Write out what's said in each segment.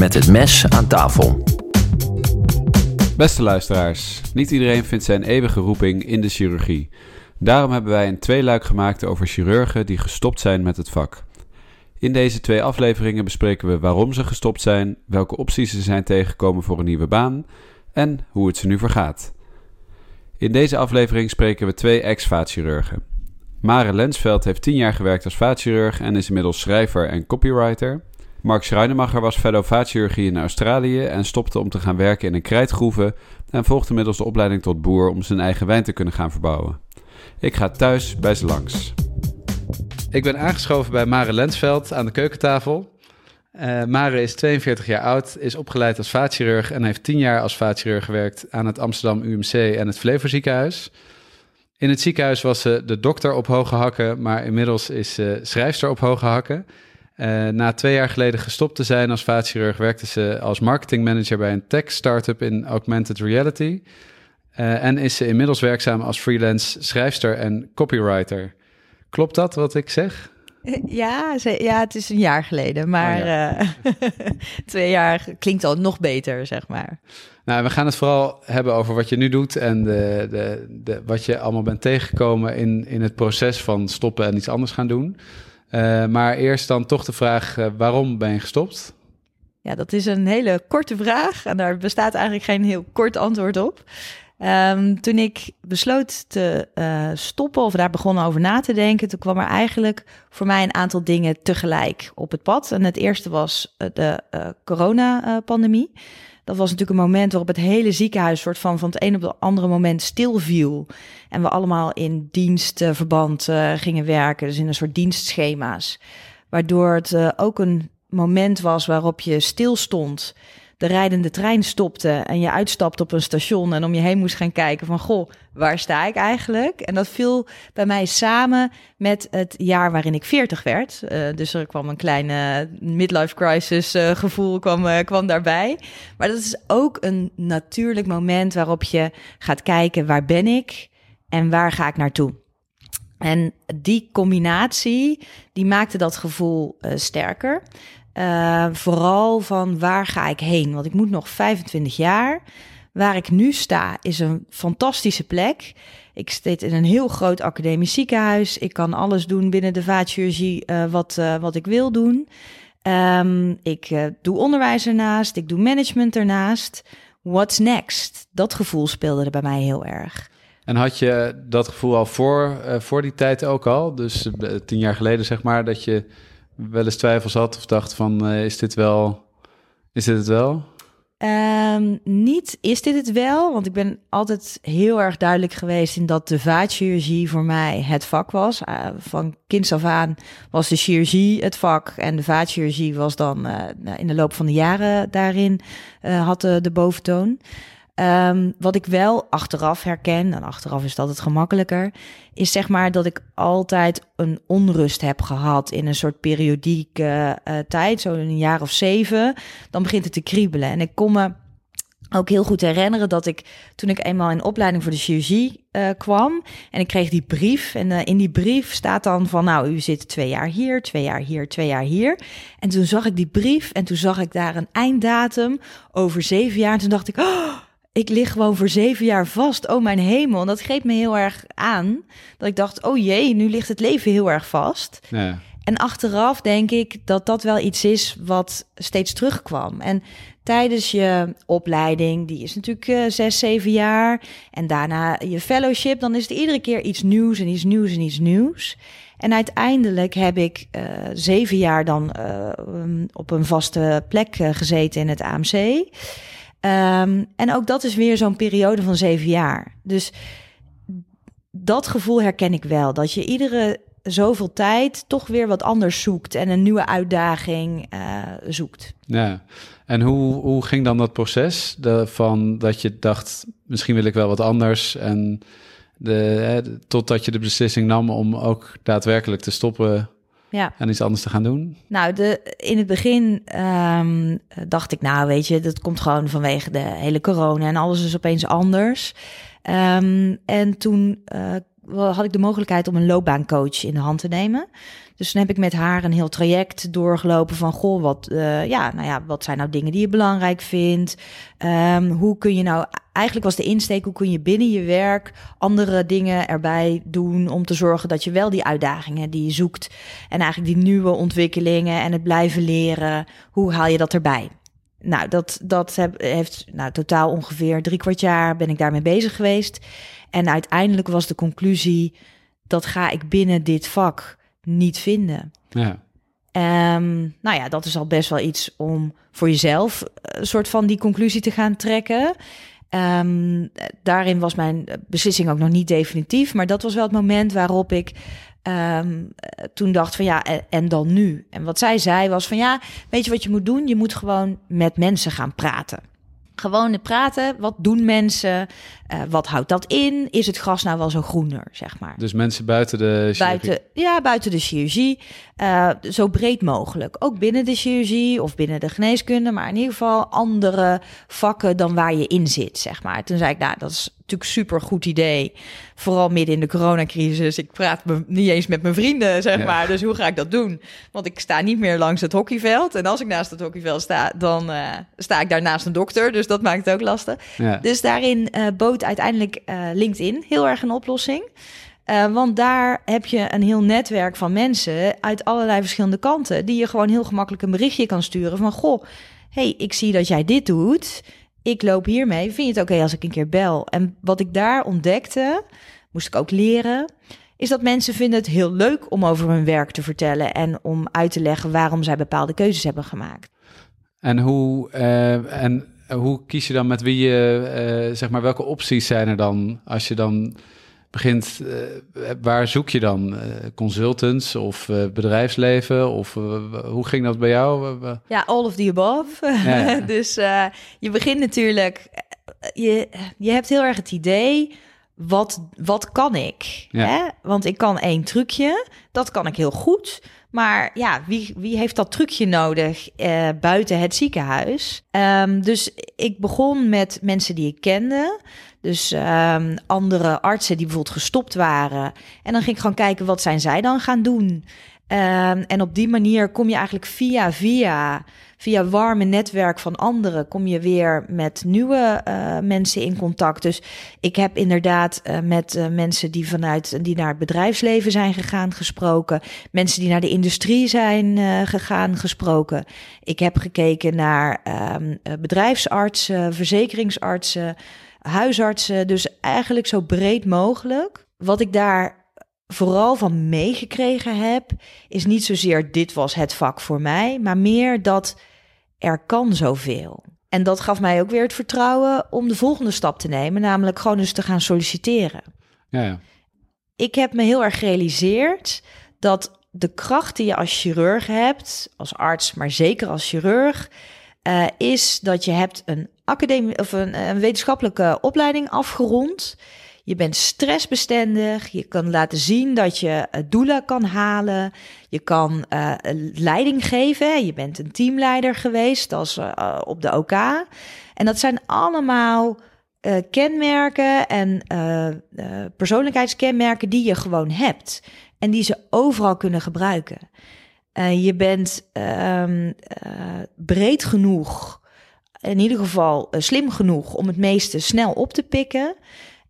met het mes aan tafel. Beste luisteraars, niet iedereen vindt zijn eeuwige roeping in de chirurgie. Daarom hebben wij een tweeluik gemaakt over chirurgen die gestopt zijn met het vak. In deze twee afleveringen bespreken we waarom ze gestopt zijn, welke opties ze zijn tegengekomen voor een nieuwe baan en hoe het ze nu vergaat. In deze aflevering spreken we twee ex-vaatchirurgen. Mare Lensveld heeft tien jaar gewerkt als vaatchirurg en is inmiddels schrijver en copywriter. Mark Schruinemacher was fellow vaatchirurgie in Australië en stopte om te gaan werken in een krijtgroeve en volgde inmiddels de opleiding tot boer om zijn eigen wijn te kunnen gaan verbouwen. Ik ga thuis bij ze langs. Ik ben aangeschoven bij Mare Lensveld aan de keukentafel. Uh, Mare is 42 jaar oud, is opgeleid als vaatchirurg en heeft 10 jaar als vaatchirurg gewerkt aan het Amsterdam UMC en het Flevo ziekenhuis. In het ziekenhuis was ze de dokter op hoge hakken, maar inmiddels is ze schrijfster op hoge hakken. Uh, na twee jaar geleden gestopt te zijn als vaatchirurg, werkte ze als marketingmanager bij een tech startup in augmented reality. Uh, en is ze inmiddels werkzaam als freelance schrijfster en copywriter. Klopt dat wat ik zeg? Ja, ja, het is een jaar geleden, maar oh ja. uh, twee jaar klinkt al nog beter, zeg maar. Nou, we gaan het vooral hebben over wat je nu doet en de, de, de, wat je allemaal bent tegengekomen in, in het proces van stoppen en iets anders gaan doen. Uh, maar eerst dan toch de vraag, uh, waarom ben je gestopt? Ja, dat is een hele korte vraag en daar bestaat eigenlijk geen heel kort antwoord op. Um, toen ik besloot te uh, stoppen of daar begon over na te denken, toen kwam er eigenlijk voor mij een aantal dingen tegelijk op het pad. En het eerste was de coronapandemie. Dat was natuurlijk een moment waarop het hele ziekenhuis soort van van het een op het andere moment stilviel. En we allemaal in dienstverband uh, gingen werken, dus in een soort dienstschema's. Waardoor het uh, ook een moment was waarop je stilstond de rijdende trein stopte en je uitstapte op een station en om je heen moest gaan kijken van goh, waar sta ik eigenlijk? En dat viel bij mij samen met het jaar waarin ik 40 werd. Uh, dus er kwam een kleine midlife crisis uh, gevoel kwam, uh, kwam daarbij. Maar dat is ook een natuurlijk moment waarop je gaat kijken waar ben ik en waar ga ik naartoe? En die combinatie, die maakte dat gevoel sterker. Uh, vooral van waar ga ik heen? Want ik moet nog 25 jaar. Waar ik nu sta is een fantastische plek. Ik zit in een heel groot academisch ziekenhuis. Ik kan alles doen binnen de vaatchirurgie uh, wat, uh, wat ik wil doen. Um, ik doe onderwijs ernaast. Ik doe management ernaast. What's next? Dat gevoel speelde er bij mij heel erg. En had je dat gevoel al voor, voor die tijd ook al? Dus tien jaar geleden zeg maar, dat je wel eens twijfels had of dacht van uh, is dit wel, is dit het wel? Um, niet is dit het wel, want ik ben altijd heel erg duidelijk geweest in dat de vaatchirurgie voor mij het vak was. Uh, van kinds af aan was de chirurgie het vak en de vaatchirurgie was dan uh, in de loop van de jaren daarin had de, de boventoon. Um, wat ik wel achteraf herken, en achteraf is dat het gemakkelijker, is zeg maar dat ik altijd een onrust heb gehad in een soort periodieke uh, tijd, zo een jaar of zeven. Dan begint het te kriebelen. En ik kom me ook heel goed herinneren dat ik toen ik eenmaal in opleiding voor de chirurgie uh, kwam en ik kreeg die brief en uh, in die brief staat dan van nou u zit twee jaar hier, twee jaar hier, twee jaar hier en toen zag ik die brief en toen zag ik daar een einddatum over zeven jaar en toen dacht ik oh, ik lig gewoon voor zeven jaar vast. Oh mijn hemel. En dat greep me heel erg aan. Dat ik dacht, oh jee, nu ligt het leven heel erg vast. Ja. En achteraf denk ik dat dat wel iets is wat steeds terugkwam. En tijdens je opleiding, die is natuurlijk uh, zes, zeven jaar. En daarna je fellowship, dan is het iedere keer iets nieuws en iets nieuws en iets nieuws. En uiteindelijk heb ik uh, zeven jaar dan uh, op een vaste plek gezeten in het AMC. Um, en ook dat is weer zo'n periode van zeven jaar. Dus dat gevoel herken ik wel. Dat je iedere zoveel tijd toch weer wat anders zoekt en een nieuwe uitdaging uh, zoekt. Ja, en hoe, hoe ging dan dat proces de, van dat je dacht, misschien wil ik wel wat anders en de, totdat je de beslissing nam om ook daadwerkelijk te stoppen ja. en iets anders te gaan doen? Nou, de, in het begin um, dacht ik, nou weet je, dat komt gewoon vanwege de hele corona en alles is opeens anders. Um, en toen uh, had ik de mogelijkheid om een loopbaancoach in de hand te nemen. Dus dan heb ik met haar een heel traject doorgelopen van goh, wat, uh, ja, nou ja, wat zijn nou dingen die je belangrijk vindt? Um, hoe kun je nou, eigenlijk was de insteek, hoe kun je binnen je werk andere dingen erbij doen om te zorgen dat je wel die uitdagingen die je zoekt en eigenlijk die nieuwe ontwikkelingen en het blijven leren, hoe haal je dat erbij? Nou, dat, dat heb, heeft nou, totaal ongeveer drie kwart jaar ben ik daarmee bezig geweest. En uiteindelijk was de conclusie, dat ga ik binnen dit vak niet vinden. Ja. Um, nou ja, dat is al best wel iets om voor jezelf een soort van die conclusie te gaan trekken. Um, daarin was mijn beslissing ook nog niet definitief, maar dat was wel het moment waarop ik um, toen dacht van ja, en, en, dan nu? En wat zij zei was van ja, weet je wat je moet doen? Je moet gewoon met mensen gaan praten. Gewoon praten. Wat doen mensen? Uh, wat houdt dat in? Is het gras nou wel zo groener, zeg maar? Dus mensen buiten de chirurgie? Buiten, ja, buiten de chirurgie. Uh, zo breed mogelijk. Ook binnen de chirurgie of binnen de geneeskunde. Maar in ieder geval andere vakken dan waar je in zit, zeg maar. Toen zei ik, nou, dat is natuurlijk super goed idee. Vooral midden in de coronacrisis. Ik praat me niet eens met mijn vrienden, zeg maar. Dus hoe ga ik dat doen? Want ik sta niet meer langs het hockeyveld. En als ik naast het hockeyveld sta, dan uh, sta ik daar naast een dokter. Dus dat maakt het ook lastig. Ja. Dus daarin uh, uiteindelijk uh, LinkedIn heel erg een oplossing. Uh, want daar heb je een heel netwerk van mensen uit allerlei verschillende kanten. Die je gewoon heel gemakkelijk een berichtje kan sturen van: Goh, hey, ik zie dat jij dit doet ik loop hiermee. Vind je het oké als ik een keer bel? En wat ik daar ontdekte, moest ik ook leren, is dat mensen vinden het heel leuk om over hun werk te vertellen en om uit te leggen waarom zij bepaalde keuzes hebben gemaakt. En hoe, uh, en hoe kies je dan met wie je, uh, zeg maar, welke opties zijn er dan als je dan begint, uh, waar zoek je dan? Uh, consultants of uh, bedrijfsleven? Of hoe ging dat bij jou? Ja, all of the above. Ja, ja. dus je begint natuurlijk, je, je hebt heel erg het idee, wat, wat kan ik? Ja. Hè? Want ik kan één trucje, dat kan ik heel goed. Maar ja, wie, wie heeft dat trucje nodig uh, buiten het ziekenhuis? Um, dus ik begon met mensen die ik kende. Dus um, andere artsen die bijvoorbeeld gestopt waren. En dan ging ik gewoon kijken, wat zijn zij dan gaan doen? Um, en op die manier kom je eigenlijk via via, via warme netwerk van anderen, kom je weer met nieuwe uh, mensen in contact. Dus ik heb inderdaad uh, met uh, mensen die vanuit die naar het bedrijfsleven zijn gegaan gesproken, mensen die naar de industrie zijn gegaan gesproken. Ik heb gekeken naar um, bedrijfsartsen, verzekeringsartsen huisartsen. Dus eigenlijk zo breed mogelijk. Wat ik daar vooral van meegekregen heb, is niet zozeer dit was het vak voor mij, maar meer dat er kan zoveel. En dat gaf mij ook weer het vertrouwen om de volgende stap te nemen, namelijk gewoon eens te gaan solliciteren. Ja, ja. Ik heb me heel erg gerealiseerd dat de kracht die je als chirurg hebt, als arts, maar zeker als chirurg, uh, is dat je hebt een academie of een, een wetenschappelijke opleiding afgerond. Je bent stressbestendig. Je kan laten zien dat je doelen kan halen. Je kan uh, leiding geven. Je bent een teamleider geweest als uh, op de OK. En dat zijn allemaal kenmerken en persoonlijkheidskenmerken die je gewoon hebt. En die ze overal kunnen gebruiken. je bent um, breed genoeg in ieder geval slim genoeg om het meeste snel op te pikken.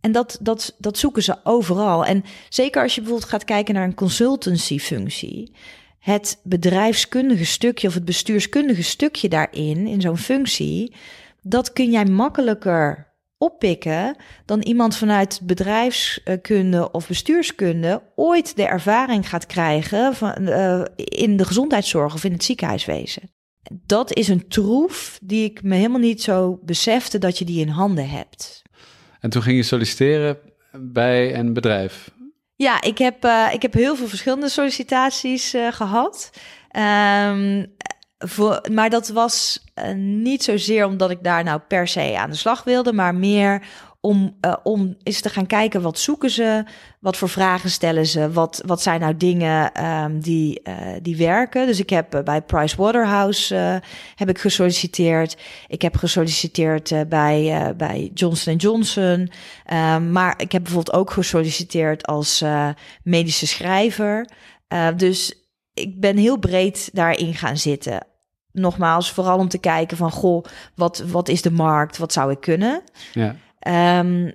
En dat, dat, dat zoeken ze overal. En zeker als je bijvoorbeeld gaat kijken naar een consultancy-functie. Het bedrijfskundige stukje of het bestuurskundige stukje daarin, in zo'n functie, dat kun jij makkelijker oppikken dan iemand vanuit bedrijfskunde of bestuurskunde ooit de ervaring gaat krijgen van, uh, in de gezondheidszorg of in het ziekenhuiswezen dat is een troef die ik me helemaal niet zo besefte dat je die in handen hebt. En toen ging je solliciteren bij een bedrijf? Ja, ik heb, uh, ik heb heel veel verschillende sollicitaties uh, gehad. Um, voor, maar dat was uh, niet zozeer omdat ik daar nou per se aan de slag wilde, maar meer om, uh, om eens te gaan kijken wat zoeken ze, wat voor vragen stellen ze, wat, wat zijn nou dingen um, die, uh, die werken. Dus ik heb uh, bij Pricewaterhouse heb ik gesolliciteerd. Ik heb gesolliciteerd bij, bij Johnson Johnson. Um, maar ik heb bijvoorbeeld ook gesolliciteerd als medische schrijver. dus ik ben heel breed daarin gaan zitten nogmaals, vooral om te kijken van, goh, wat, wat is de markt? Wat zou ik kunnen? Ja. Um,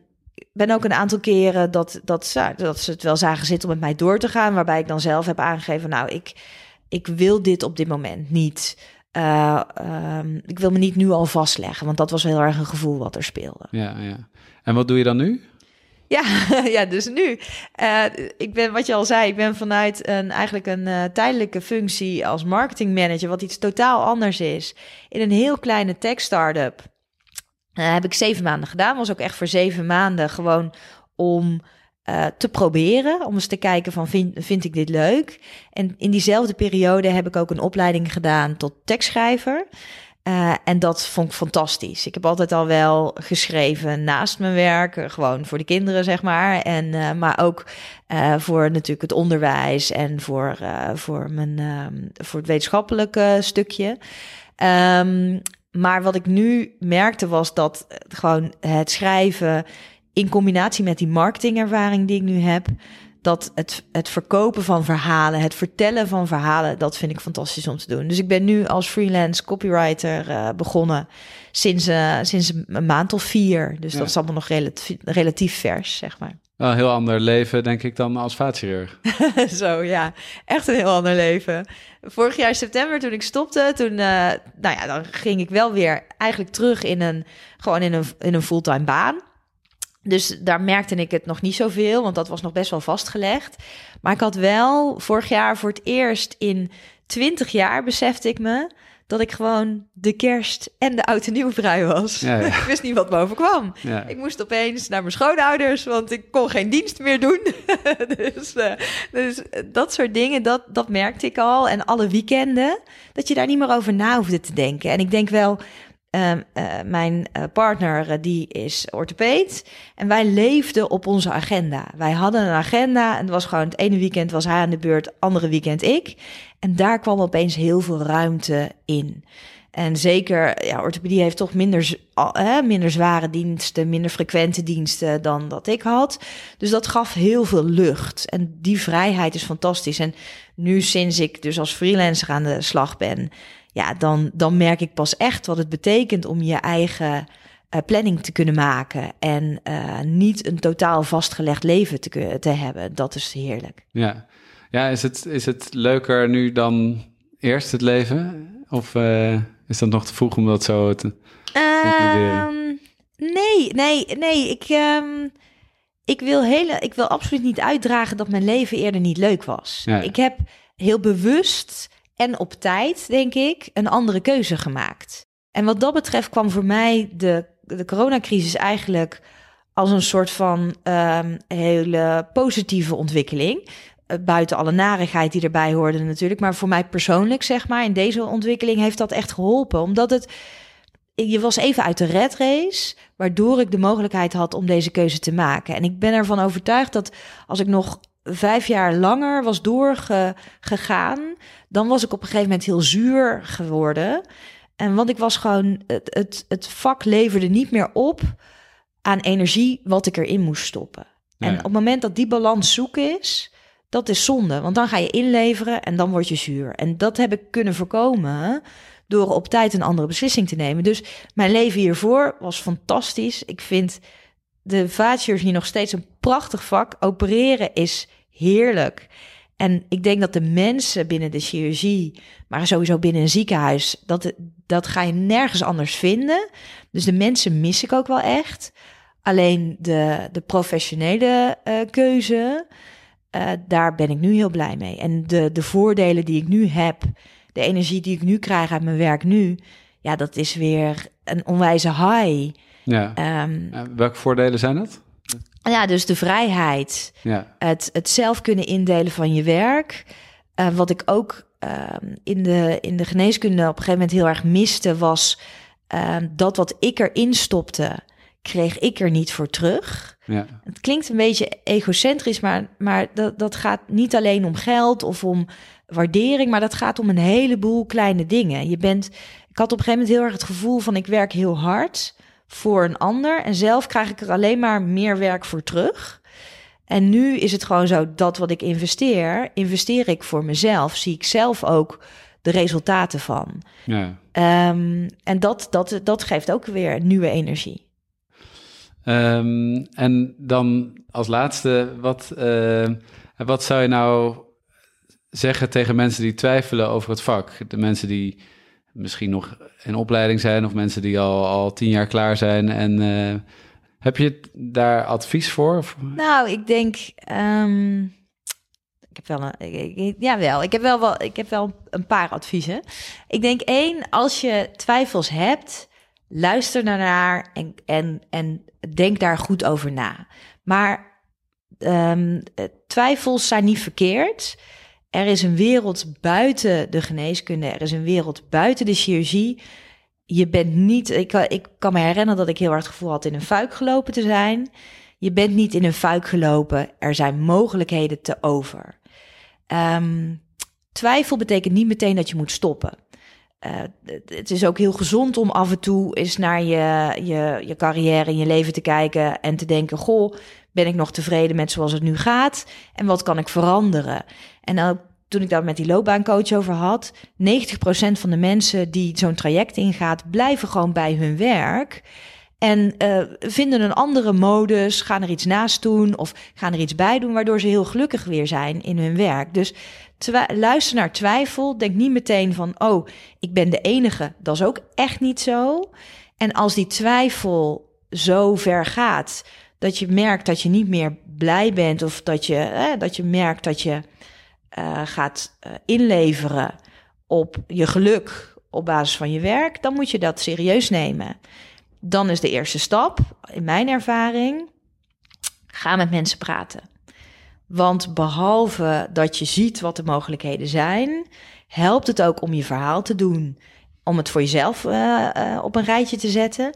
ben ook een aantal keren dat, dat, dat ze het wel zagen zitten om met mij door te gaan, waarbij ik dan zelf heb aangegeven, nou, ik, ik wil dit op dit moment niet. Uh, um, ik wil me niet nu al vastleggen, want dat was heel erg een gevoel wat er speelde. Ja, ja. En wat doe je dan nu? Ja, ja, dus nu. Uh, ik ben, wat je al zei, ik ben vanuit een, eigenlijk een uh, tijdelijke functie als marketingmanager, wat iets totaal anders is, in een heel kleine tech startup. Uh, heb ik zeven maanden gedaan. Was ook echt voor zeven maanden gewoon om te proberen. Om eens te kijken van vind, vind ik dit leuk. En in diezelfde periode heb ik ook een opleiding gedaan tot tekstschrijver. Uh, en dat vond ik fantastisch. Ik heb altijd al wel geschreven naast mijn werk, eh, gewoon voor de kinderen, zeg maar. En, maar ook voor natuurlijk het onderwijs en voor, voor, mijn, voor het wetenschappelijke stukje. Um, maar wat ik nu merkte was dat gewoon het schrijven in combinatie met die marketingervaring die ik nu heb, dat het, het verkopen van verhalen, het vertellen van verhalen, dat vind ik fantastisch om te doen. Dus ik ben nu als freelance copywriter uh, begonnen sinds, uh, sinds een maand of vier. Dus dat is allemaal nog relatief, relatief vers, zeg maar. Een heel ander leven, denk ik, dan als vaatchirurg. Zo, ja. Echt een heel ander leven. Vorig jaar september, toen ik stopte, toen, uh, nou ja, dan ging ik wel weer eigenlijk terug in een, gewoon in een, in een fulltime baan. Dus daar merkte ik het nog niet zoveel, want dat was nog best wel vastgelegd. Maar ik had wel vorig jaar voor het eerst in 20 jaar besefte ik me dat ik gewoon de kerst en de oude nieuw vrij was. Ja, ja. ik wist niet wat me overkwam. Ja. Ik moest opeens naar mijn schoonouders, want ik kon geen dienst meer doen. dus, uh, dus dat soort dingen, dat, dat merkte ik al. En alle weekenden, dat je daar niet meer over na hoefde te denken. En ik denk wel, uh, mijn uh, partner uh, die is orthopeed en wij leefden op onze agenda. Wij hadden een agenda en het was gewoon het ene weekend was hij aan de beurt, andere weekend ik. En daar kwam opeens heel veel ruimte in. En zeker, ja, orthopedie heeft toch minder, minder zware diensten, minder frequente diensten dan dat ik had. Dus dat gaf heel veel lucht. En die vrijheid is fantastisch. En nu sinds ik dus als freelancer aan de slag ben, ja, dan, dan merk ik pas echt wat het betekent om je eigen uh, planning te kunnen maken. En uh, niet een totaal vastgelegd leven te, te hebben. Dat is heerlijk. Ja, ja is, het, is het leuker nu dan eerst het leven? Of uh, is dat nog te vroeg om dat zo te um, Nee, nee, nee. Ik, um, ik, wil hele, ik wil absoluut niet uitdragen dat mijn leven eerder niet leuk was. Ja. Ik heb heel bewust en op tijd, denk ik, een andere keuze gemaakt. En wat dat betreft kwam voor mij de, de coronacrisis eigenlijk als een soort van um, hele positieve ontwikkeling. Uh, buiten alle narigheid die erbij hoorde natuurlijk. Maar voor mij persoonlijk, zeg maar, in deze ontwikkeling heeft dat echt geholpen. Omdat het, je was even uit de red race, waardoor ik de mogelijkheid had om deze keuze te maken. En ik ben ervan overtuigd dat als ik nog vijf jaar langer was doorgegaan, dan was ik op een gegeven moment heel zuur geworden. En want ik was gewoon, het, het, het vak leverde niet meer op aan energie wat ik erin moest stoppen. En op het moment dat die balans zoeken is, dat is zonde. Want dan ga je inleveren en dan word je zuur. En dat heb ik kunnen voorkomen door op tijd een andere beslissing te nemen. Dus mijn leven hiervoor was fantastisch. Ik vind de vaatchirurgie nog steeds een prachtig vak. Opereren is heerlijk. En ik denk dat de mensen binnen de chirurgie, maar sowieso binnen een ziekenhuis, dat, dat ga je nergens anders vinden. Dus de mensen mis ik ook wel echt. Alleen de, de professionele uh, keuze, uh, daar ben ik nu heel blij mee. En de, de voordelen die ik nu heb, de energie die ik nu krijg uit mijn werk nu, ja, dat is weer een onwijze high. Ja. Um, welke voordelen zijn dat? Ja, dus de vrijheid. Ja. Het, het zelf kunnen indelen van je werk. Uh, wat ik ook uh, in, de, in de geneeskunde op een gegeven moment heel erg miste, was uh, dat wat ik erin stopte, kreeg ik er niet voor terug. Ja. Het klinkt een beetje egocentrisch, maar, maar dat, dat gaat niet alleen om geld of om waardering, maar dat gaat om een heleboel kleine dingen. Je bent, ik had op een gegeven moment heel erg het gevoel van ik werk heel hard voor een ander en zelf krijg ik er alleen maar meer werk voor terug. En nu is het gewoon zo dat wat ik investeer, investeer ik voor mezelf. Zie ik zelf ook de resultaten van. ja. Ehm, en dat, dat, dat geeft ook weer nieuwe energie. Ehm, en dan als laatste, wat, eh, wat zou je nou zeggen tegen mensen die twijfelen over het vak? De mensen die misschien nog in opleiding zijn of mensen die al, al tien jaar klaar zijn. En eh, heb je daar advies voor? Nou, ik denk. ehm, ik heb wel een. Ik, ik- ik heb wel, wel, ik heb wel een paar adviezen. Ik denk één, als je twijfels hebt, luister daarnaar en, en, en denk daar goed over na. Maar ehm, eh, twijfels zijn niet verkeerd. Er is een wereld buiten de geneeskunde, er is een wereld buiten de chirurgie. Je bent niet, ik, ik kan me herinneren dat ik heel hard het gevoel had in een fuik gelopen te zijn. Je bent niet in een fuik gelopen, er zijn mogelijkheden te over. Ehm, twijfel betekent niet meteen dat je moet stoppen. Eh, het is ook heel gezond om af en toe eens naar je, je, je carrière en je leven te kijken en te denken: Goh, ben ik nog tevreden met zoals het nu gaat? En wat kan ik veranderen? En toen ik daar met die loopbaancoach over had, 90% van de mensen die zo'n traject ingaat, blijven gewoon bij hun werk. En eh, vinden een andere modus, gaan er iets naast doen of gaan er iets bij doen, waardoor ze heel gelukkig weer zijn in hun werk. Dus luister naar twijfel. Denk niet meteen van, oh, ik ben de enige. Dat is ook echt niet zo. En als die twijfel zo ver gaat dat je merkt dat je niet meer blij bent of dat je, dat je merkt dat je eh, gaat eh, inleveren op je geluk op basis van je werk, dan moet je dat serieus nemen. Dan is de eerste stap, in mijn ervaring, ga met mensen praten. Want behalve dat je ziet wat de mogelijkheden zijn, helpt het ook om je verhaal te doen, om het voor jezelf eh, op een rijtje te zetten.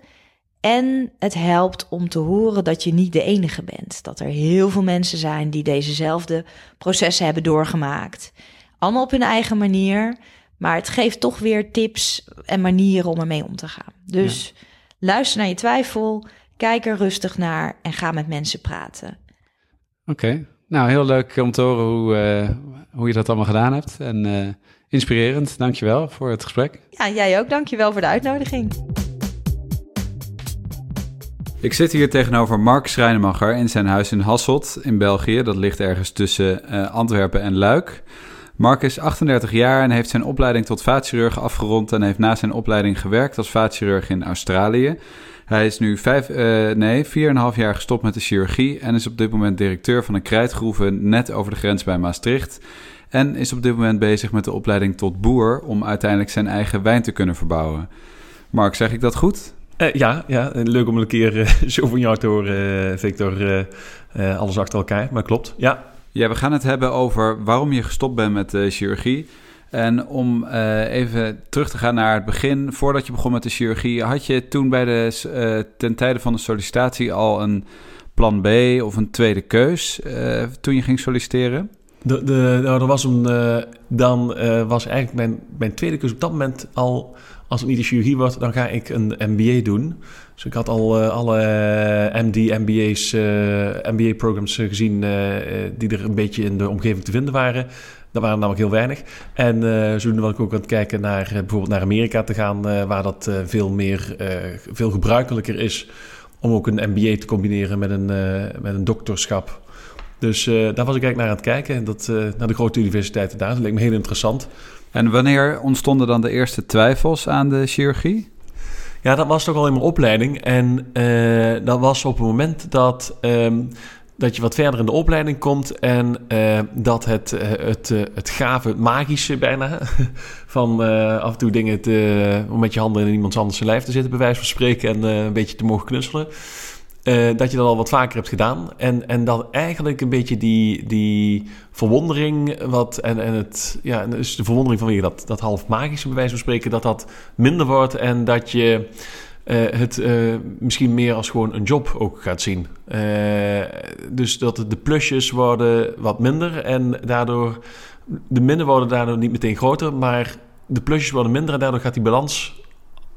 En het helpt om te horen dat je niet de enige bent. Dat er heel veel mensen zijn die dezezelfde processen hebben doorgemaakt. Allemaal op hun eigen manier. Maar het geeft toch weer tips en manieren om ermee om te gaan. Dus luister naar je twijfel, kijk er rustig naar en ga met mensen praten. Oké, nou heel leuk om te horen hoe, eh, hoe je dat allemaal gedaan hebt. En eh, inspirerend, dankjewel voor het gesprek. Ja, jij ook. Dankjewel voor de uitnodiging. Ik zit hier tegenover Mark Schrijnemacher in zijn huis in Hasselt in België. Dat ligt ergens tussen eh, Antwerpen en Luik. Mark is 38 jaar en heeft zijn opleiding tot vaatchirurg afgerond en heeft na zijn opleiding gewerkt als vaatchirurg in Australië. Hij is nu vijf, eh, nee, 4,5 jaar gestopt met de chirurgie en is op dit moment directeur van een krijtgroeve net over de grens bij Maastricht. En is op dit moment bezig met de opleiding tot boer om uiteindelijk zijn eigen wijn te kunnen verbouwen. Mark, zeg ik dat goed? Eh, ja, ja, leuk om een keer eh, zo van jou te horen, eh, Victor. alles achter elkaar, maar klopt. Ja, Ja, we gaan het hebben over waarom je gestopt bent met de chirurgie. En om eh, even terug te gaan naar het begin, voordat je begon met de chirurgie, had je toen bij de, eh, ten tijde van de sollicitatie al een plan B of een tweede keus eh, toen je ging solliciteren? de, de, nou, er was een, dan eh, was eigenlijk mijn, mijn tweede keus op dat moment al, als het niet de chirurgie wordt, dan ga ik een MBA doen. Dus ik had al eh, alle MD, MBA's, eh, MBA-programs gezien eh, eh, die er een beetje in de omgeving te vinden waren. Dat waren namelijk heel weinig. En zodoende was ik ook aan het kijken naar bijvoorbeeld naar Amerika te gaan, waar dat veel meer, veel gebruikelijker is om ook een MBA te combineren met een, met een dokterschap. Dus daar was ik eigenlijk naar aan het kijken. Dat, eh, naar de grote universiteiten daar. Dat leek me heel interessant. En wanneer ontstonden dan de eerste twijfels aan de chirurgie? Ja, dat was toch al in mijn opleiding. En eh, dat was op het moment dat, ehm, dat je wat verder in de opleiding komt. En eh, dat het, eh, het, het gave, het magische bijna. Van af en toe dingen te, om met je handen in iemands anders lijf te zitten, bij wijze van spreken. En een beetje te mogen knutselen. Eh, dat je dat al wat vaker hebt gedaan. En, en dat eigenlijk een beetje die, die verwondering. Wat, en, en het, ja, dus de verwondering vanwege dat, dat half magische, bij wijze van spreken. Dat dat minder wordt. En dat je eh, het eh, misschien meer als gewoon een job ook gaat zien. Dus dat de plusjes worden wat minder en daardoor de minnen worden daardoor niet meteen groter, maar de plusjes worden minder en daardoor gaat die balans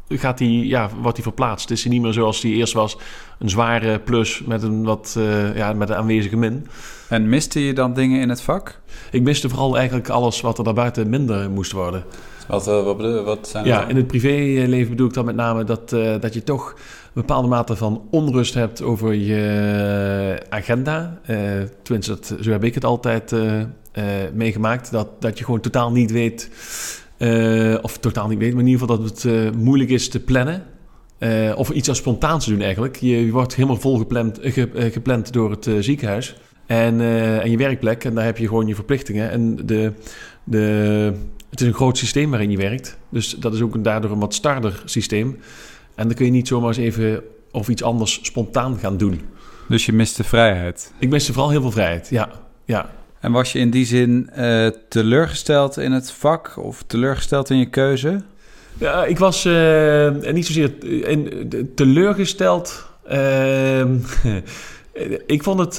gaat die, ja, wordt die verplaatst. Het is niet meer zoals die eerst was, een zware plus met een wat ja, met een aanwezige min. En miste je dan dingen in het vak? Ik miste vooral eigenlijk alles wat er daarbuiten minder moest worden. Wat, uh, wat, bedoel, wat zijn Ja, in het privéleven bedoel ik dan met name dat, uh, dat je toch een bepaalde mate van onrust hebt over je agenda. Uh, tenminste, dat, zo heb ik het altijd meegemaakt. Dat, dat je gewoon totaal niet weet, of totaal niet weet, maar in ieder geval dat het moeilijk is te plannen. of iets als spontaans te doen eigenlijk. Je, je wordt helemaal vol gepland, gepland door het ziekenhuis. En, en je werkplek. En daar heb je gewoon je verplichtingen. En de, de, het is een groot systeem waarin je werkt. Dus dat is ook een, daardoor een wat starder systeem. En dan kun je niet zomaar eens even of iets anders spontaan gaan doen. Dus je mist de vrijheid? Ik miste vooral heel veel vrijheid, ja. ja. En was je in die zin uh, teleurgesteld in het vak of teleurgesteld in je keuze? Ja, ik was uh, niet zozeer teleurgesteld. Uh, ik vond het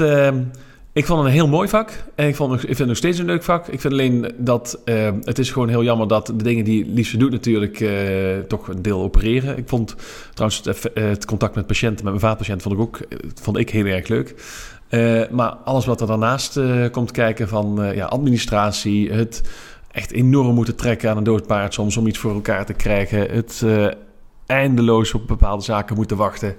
ik vond een heel mooi vak. En ik, vond, ik vind het nog steeds een leuk vak. Ik vind alleen dat uh, het is gewoon heel jammer dat de dingen die Liefste doet natuurlijk uh, toch een deel opereren. Ik vond trouwens het, eh, het, contact met patiënten, met mijn vaatpatiënt, vond ik ook vond ik heel erg leuk. Uh, maar alles wat er daarnaast komt kijken van ja, administratie, het echt enorm moeten trekken aan een dood paard soms om iets voor elkaar te krijgen. Het eindeloos op bepaalde zaken moeten wachten.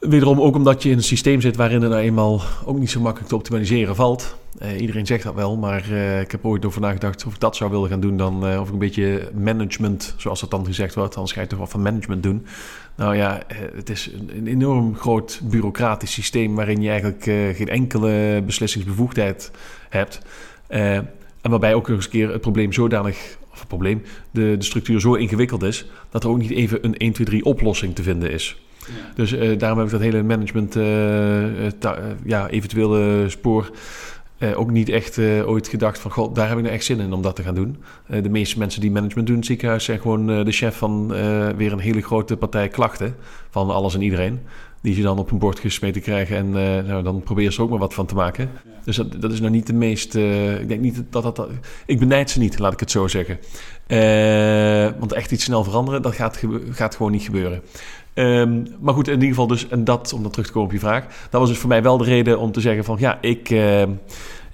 Wederom ook omdat je in een systeem zit waarin er nou eenmaal ook niet zo makkelijk te optimaliseren valt. Uh, iedereen zegt dat wel, maar uh, ik heb ooit over nagedacht of ik dat zou willen gaan doen dan uh, of ik een beetje management, zoals dat dan gezegd wordt, dan ga je toch wel van management doen. Nou ja, het is een, een, enorm groot bureaucratisch systeem waarin je eigenlijk geen enkele beslissingsbevoegdheid hebt. en waarbij ook nog eens een keer het probleem zodanig, of het probleem, de, de structuur zo ingewikkeld is, dat er ook niet even een 1, 2, 3 oplossing te vinden is. Dus uh, daarom heb ik dat hele management, uh, ja, eventuele spoor ook niet echt ooit gedacht van... God, daar heb ik nou echt zin in om dat te gaan doen. de meeste mensen die management doen in het ziekenhuis... zijn gewoon de chef van weer een hele grote partij klachten... van alles en iedereen. Die ze dan op een bord gesmeten krijgen... en nou, dan probeer ze er ook maar wat van te maken. Dus dat, dat is nou niet de meest... ik denk niet dat, dat dat... Ik benijd ze niet, laat ik het zo zeggen. want echt iets snel veranderen, dat gaat, gaat gewoon niet gebeuren. Um, maar goed, in ieder geval dus, en dat, om dan terug te komen op je vraag, dat was dus voor mij wel de reden om te zeggen van ja, ik, uh,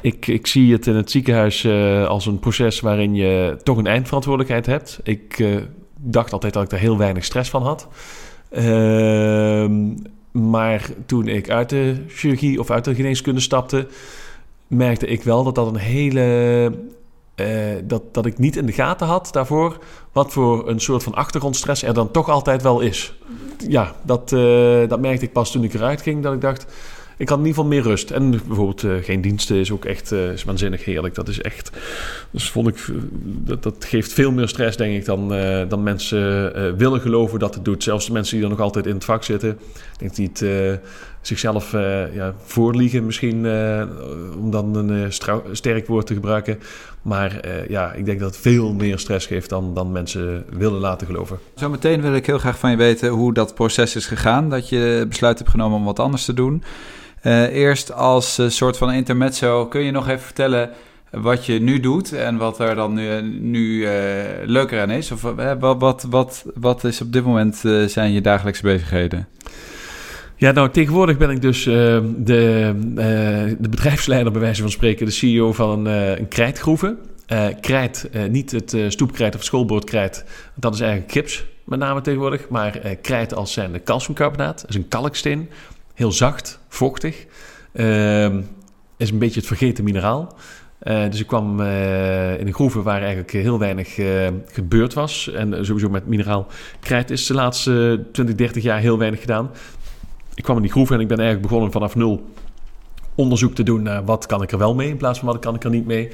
ik, ik zie het in het ziekenhuis uh, als een proces waarin je toch een eindverantwoordelijkheid hebt. Ik uh, dacht altijd dat ik daar heel weinig stress van had. Ehm, maar toen ik uit de chirurgie of uit de geneeskunde stapte, merkte ik wel dat dat een hele uh, dat, dat ik niet in de gaten had daarvoor wat voor een soort van achtergrondstress er dan toch altijd wel is. Ja, dat, uh, dat merkte ik pas toen ik eruit ging, dat ik dacht, ik had in ieder geval meer rust. En bijvoorbeeld uh, geen diensten is ook echt waanzinnig heerlijk. Dat is echt, dus vond ik, dat, dat geeft veel meer stress denk ik dan, dan mensen willen geloven dat het doet. Zelfs de mensen die er nog altijd in het vak zitten, denk die het zichzelf ja, voorliegen misschien, om dan een sterk woord te gebruiken. Maar ja, ik denk dat het veel meer stress geeft dan, dan mensen willen laten geloven. Zometeen wil ik heel graag van je weten hoe dat proces is gegaan. Dat je besluit hebt genomen om wat anders te doen. Uh, eerst als uh, soort van intermezzo, kun je nog even vertellen wat je nu doet en wat er dan nu, nu leuker aan is? Of wat, wat, wat, wat is op dit moment zijn je dagelijkse bezigheden? Ja, nou tegenwoordig ben ik dus de, de bedrijfsleider, bij wijze van spreken, de CEO van een, een krijtgroeven. krijt, niet het stoepkrijt of schoolboordkrijt, dat is eigenlijk gips met name tegenwoordig. Maar krijt als zijn de calciumcarbonaat, dat is een kalksteen heel zacht, vochtig. Uh, is een beetje het vergeten mineraal. Uh, dus ik kwam uh, in een groeven waar eigenlijk heel weinig uh, gebeurd was. En sowieso met mineraal krijt is de laatste 20, 30 jaar heel weinig gedaan. Ik kwam in die groeven en ik ben eigenlijk begonnen vanaf nul onderzoek te doen naar wat kan ik er wel mee in plaats van wat kan ik er niet mee.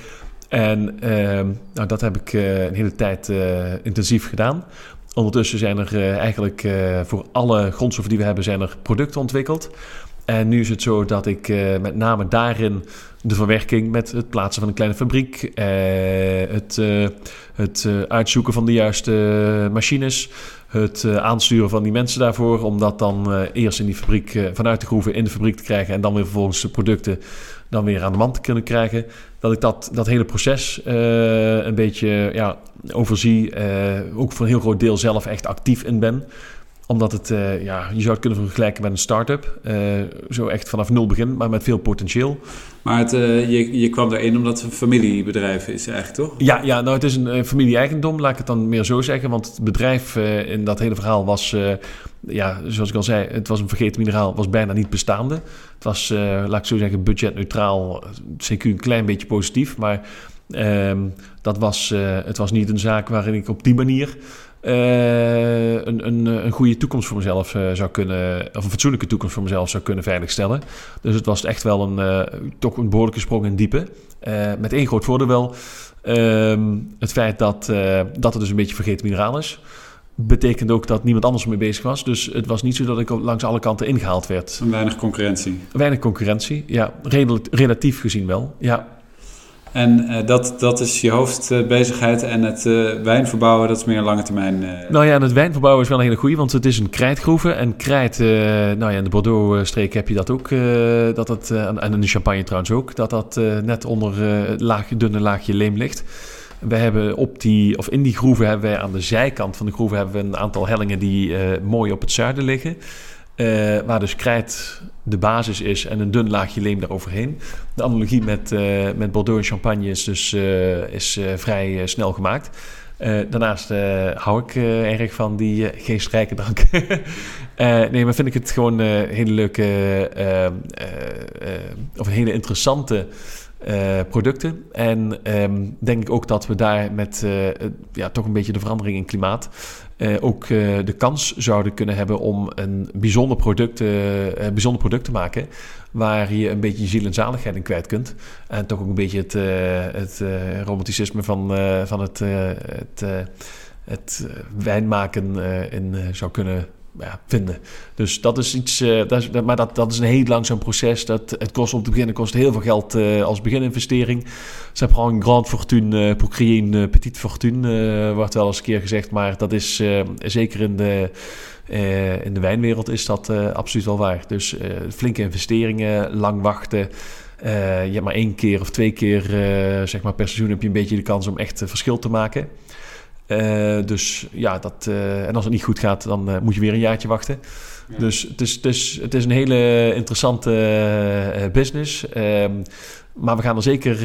En ehm, nou, dat heb ik een hele tijd intensief gedaan. Ondertussen zijn er eigenlijk voor alle grondstoffen die we hebben, zijn er producten ontwikkeld. En nu is het zo dat ik met name daarin de verwerking met het plaatsen van een kleine fabriek, het, het uitzoeken van de juiste machines, het aansturen van die mensen daarvoor, om dat dan eerst in die fabriek vanuit de groeven in de fabriek te krijgen en dan weer vervolgens de producten dan weer aan de man te kunnen krijgen. Dat ik dat, dat hele proces een beetje ja, overzie. Ook voor een heel groot deel zelf echt actief in ben omdat het, uh, ja, je zou het kunnen vergelijken met een start-up. Uh, zo echt vanaf nul begin, maar met veel potentieel. Maar het, uh, je, je kwam erin omdat het een familiebedrijf is eigenlijk, toch? Ja, ja nou het is een familie-eigendom, laat ik het dan meer zo zeggen. Want het bedrijf in dat hele verhaal was, ja, zoals ik al zei, het was een vergeten mineraal, was bijna niet bestaande. Het was, laat ik zo zeggen, budgetneutraal, CQ een klein beetje positief. Maar ehm, dat was, het was niet een zaak waarin ik op die manier uh, een, een, een goede toekomst voor mezelf uh, zou kunnen, of een fatsoenlijke toekomst voor mezelf zou kunnen veiligstellen. Dus het was echt wel een, uh, toch een behoorlijke sprong in diepe. met één groot voordeel wel. Ehm, het feit dat, dat het dus een beetje vergeten mineraal is. Betekent ook dat niemand anders mee bezig was. Dus het was niet zo dat ik langs alle kanten ingehaald werd. Weinig concurrentie. Weinig concurrentie, ja. relatief gezien wel, ja. En uh, dat, dat is je hoofdbezigheid. En het uh, wijnverbouwen, dat is meer lange termijn. Uh... Nou ja, en het wijnverbouwen is wel een hele goede, want het is een krijtgroeve. En krijt, nou ja, in de Bordeaux-streek heb je dat ook. dat het, en in de Champagne trouwens ook. Dat dat net onder het dunne laagje leem ligt. We hebben op die, of in die groeven hebben wij aan de zijkant van de groeven hebben we een aantal hellingen die mooi op het zuiden liggen. Uh, waar dus krijt de basis is en een dun laagje leem daaroverheen. De analogie met, uh, met Bordeaux en Champagne is dus uh, is, vrij snel gemaakt. daarnaast hou ik erg van die geestrijke drank. nee, maar vind ik het gewoon een hele leuke of een hele interessante producten. En um, denk ik ook dat we daar met ja, toch een beetje de verandering in klimaat uh, ook uh, de kans zouden kunnen hebben om een bijzonder product, uh, bijzonder product te maken. Waar je een beetje je ziel en zaligheid in kwijt kunt. En toch ook een beetje het, het romanticisme van, van het, het, het wijnmaken in zou kunnen ja, vinden. Dus dat is iets, uh, dat is, maar dat, dat is een heel langzaam proces. Dat, het kost om te beginnen kost heel veel geld uh, als begininvestering. Ça prend een grande fortune uh, pour créer une petite fortune, wordt wel eens een keer gezegd. Maar dat is zeker in de, in de wijnwereld is dat absoluut wel waar. Dus flinke investeringen, lang wachten. je maar één keer of twee keer zeg maar per seizoen heb je een beetje de kans om echt verschil te maken. Uh, dus ja, dat, uh, en als het niet goed gaat, dan uh, moet je weer een jaartje wachten. Ja. Dus het is, het, is, het is een hele interessante business. Um, maar we gaan er zeker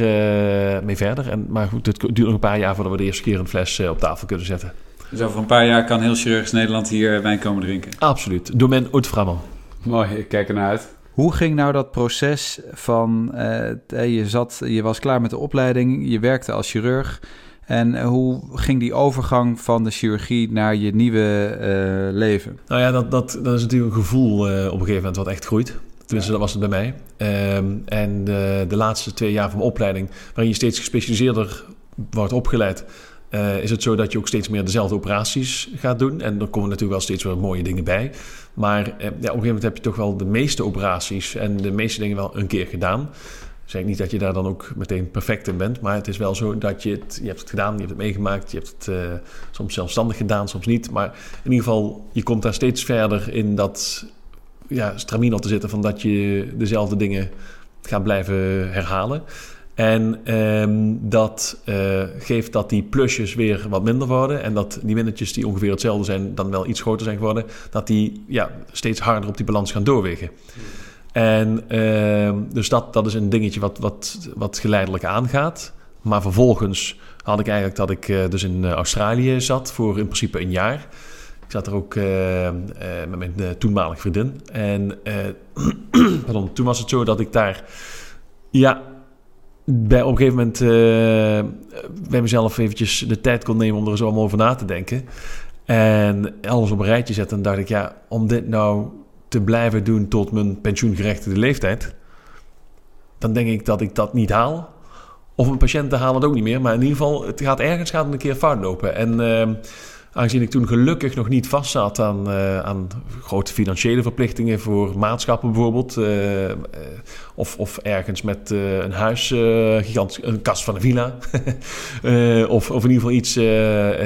mee verder. En, maar goed, het duurt nog een paar jaar voordat we de eerste keer een fles op tafel kunnen zetten. Dus over een paar jaar kan heel chirurgisch Nederland hier wijn komen drinken? Absoluut. Domaine haute framand. Mooi, ik kijk ernaar uit. Hoe ging nou dat proces van... je, zat, je was klaar met de opleiding, je werkte als chirurg... En eh, hoe ging die overgang van de chirurgie naar je nieuwe uh, leven? Nou ja, dat, dat, dat is natuurlijk een gevoel uh, op een gegeven moment wat echt groeit. Tenminste, dat was het bij mij. Um, en de, de, laatste twee jaar van mijn opleiding, waarin je steeds gespecialiseerder wordt opgeleid, uh, is het zo dat je ook steeds meer dezelfde operaties gaat doen. En er komen natuurlijk wel steeds weer mooie dingen bij. Maar ja, op een gegeven moment heb je toch wel de meeste operaties en de meeste dingen wel een keer gedaan zeg niet dat je daar dan ook meteen perfect in bent, maar het is wel zo dat je het, je hebt het gedaan, je hebt het meegemaakt, je hebt het uh, soms zelfstandig gedaan, soms niet. Maar in ieder geval, je komt daar steeds verder in dat ja, stramien te zitten van dat je dezelfde dingen gaat blijven herhalen. En um, dat uh, geeft dat die plusjes weer wat minder worden. En dat die minnetjes die ongeveer hetzelfde zijn, dan wel iets groter zijn geworden. Dat die ja, steeds harder op die balans gaan doorwegen. En uh, dus dat, dat is een dingetje wat, wat, wat geleidelijk aangaat. Maar vervolgens had ik eigenlijk dat ik uh, dus in eh, Australië zat voor in principe een jaar. Ik zat er ook uh, met mijn toenmalige vriendin. En toen was het zo dat ik daar ja, bij, op een gegeven moment bij mezelf eventjes de tijd kon nemen om er zo allemaal over na te denken. En alles op een rijtje zetten. En dacht ik, ja, om dit nou te blijven doen tot mijn pensioengerechtigde leeftijd, dan denk ik dat ik dat niet haal. Of een patiënten halen het ook niet meer. Maar in ieder geval, het gaat ergens gaat een keer fout lopen. En uh, Aangezien ik toen gelukkig nog niet vast zat aan, uh, aan grote financiële verplichtingen voor maatschappen bijvoorbeeld. Uh, uh, of, of ergens met een huis, een kast van een villa. of, of in ieder geval iets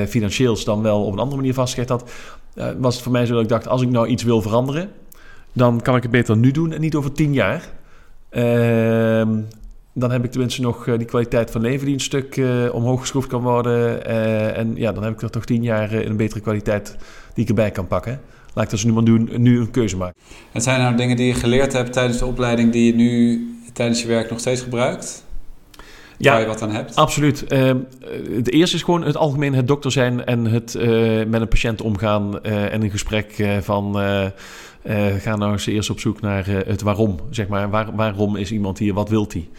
financieels dan wel op een andere manier vastgelegd had. was het voor mij zo dat ik dacht, als ik nou iets wil veranderen, dan kan ik het beter nu doen en niet over tien jaar. Ehm, dan heb ik tenminste nog eh, die kwaliteit van leven die een stuk uh, omhoog geschroefd kan worden. Uh, en ja, dan heb ik er toch tien jaar in een betere kwaliteit die ik erbij kan pakken. Laat ik dat nu maar doen, nu een keuze maken. Het zijn nou dingen die je geleerd hebt tijdens de opleiding die je nu tijdens je werk nog steeds gebruikt? Ja, waar je wat aan hebt? Absoluut. Uh, het eerste is gewoon het algemeen het dokter zijn en het met een patiënt omgaan en een gesprek van uh, ga nou eens eerst op zoek naar het waarom. Zeg maar, Waar, waarom is iemand hier? Wat wilt hij?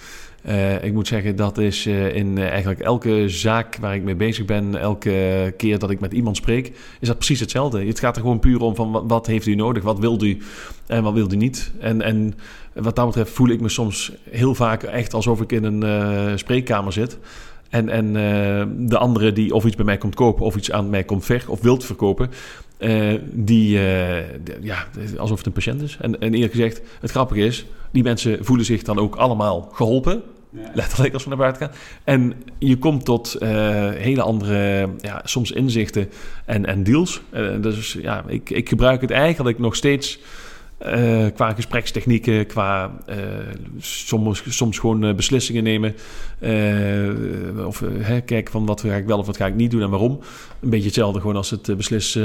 Uh, ik moet zeggen, dat is in eigenlijk elke zaak waar ik mee bezig ben, elke keer dat ik met iemand spreek, is dat precies hetzelfde. Het gaat er gewoon puur om van wat, wat heeft u nodig, wat wilt u en wat wilt u niet. En, en wat dat betreft voel ik me soms heel vaak echt alsof ik in een spreekkamer zit. En, en de andere die of iets bij mij komt kopen of iets aan mij komt ver of wilt verkopen, uh, die, uh, ja, alsof het een patiënt is. En, en eerlijk gezegd, het grappige is, die mensen voelen zich dan ook allemaal geholpen. Ja. Letterlijk als we naar buiten gaan. En je komt tot uh, hele andere, ja, soms inzichten en, en deals. dus ja, ik, ik gebruik het eigenlijk nog steeds uh, qua gesprekstechnieken, qua uh, soms, soms gewoon uh, beslissingen nemen. of kijken van wat ga ik wel of wat ga ik niet doen en waarom. Een beetje hetzelfde gewoon als het beslis,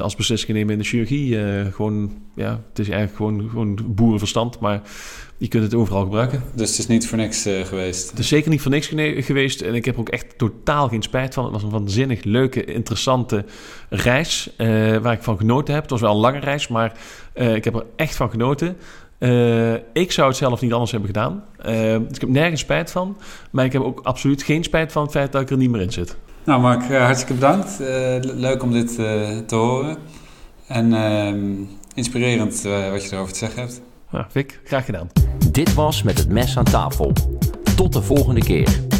als beslissingen nemen in de chirurgie. gewoon, ja, het is eigenlijk gewoon, gewoon boerenverstand, maar je kunt het overal gebruiken. Dus het is niet voor niks geweest? Het is zeker niet voor niks geweest. En ik heb er ook echt totaal geen spijt van. Het was een waanzinnig leuke, interessante reis waar ik van genoten heb. Het was wel een lange reis, maar uh, ik heb er echt van genoten. Uh, ik zou het zelf niet anders hebben gedaan. Uh, dus ik heb nergens spijt van. Maar ik heb ook absoluut geen spijt van het feit dat ik er niet meer in zit. Nou, Mark, hartstikke bedankt. leuk om dit te horen. En ehm, inspirerend wat je erover te zeggen hebt. Nou, Vic, graag gedaan. Dit was Met het Mes aan tafel. Tot de volgende keer.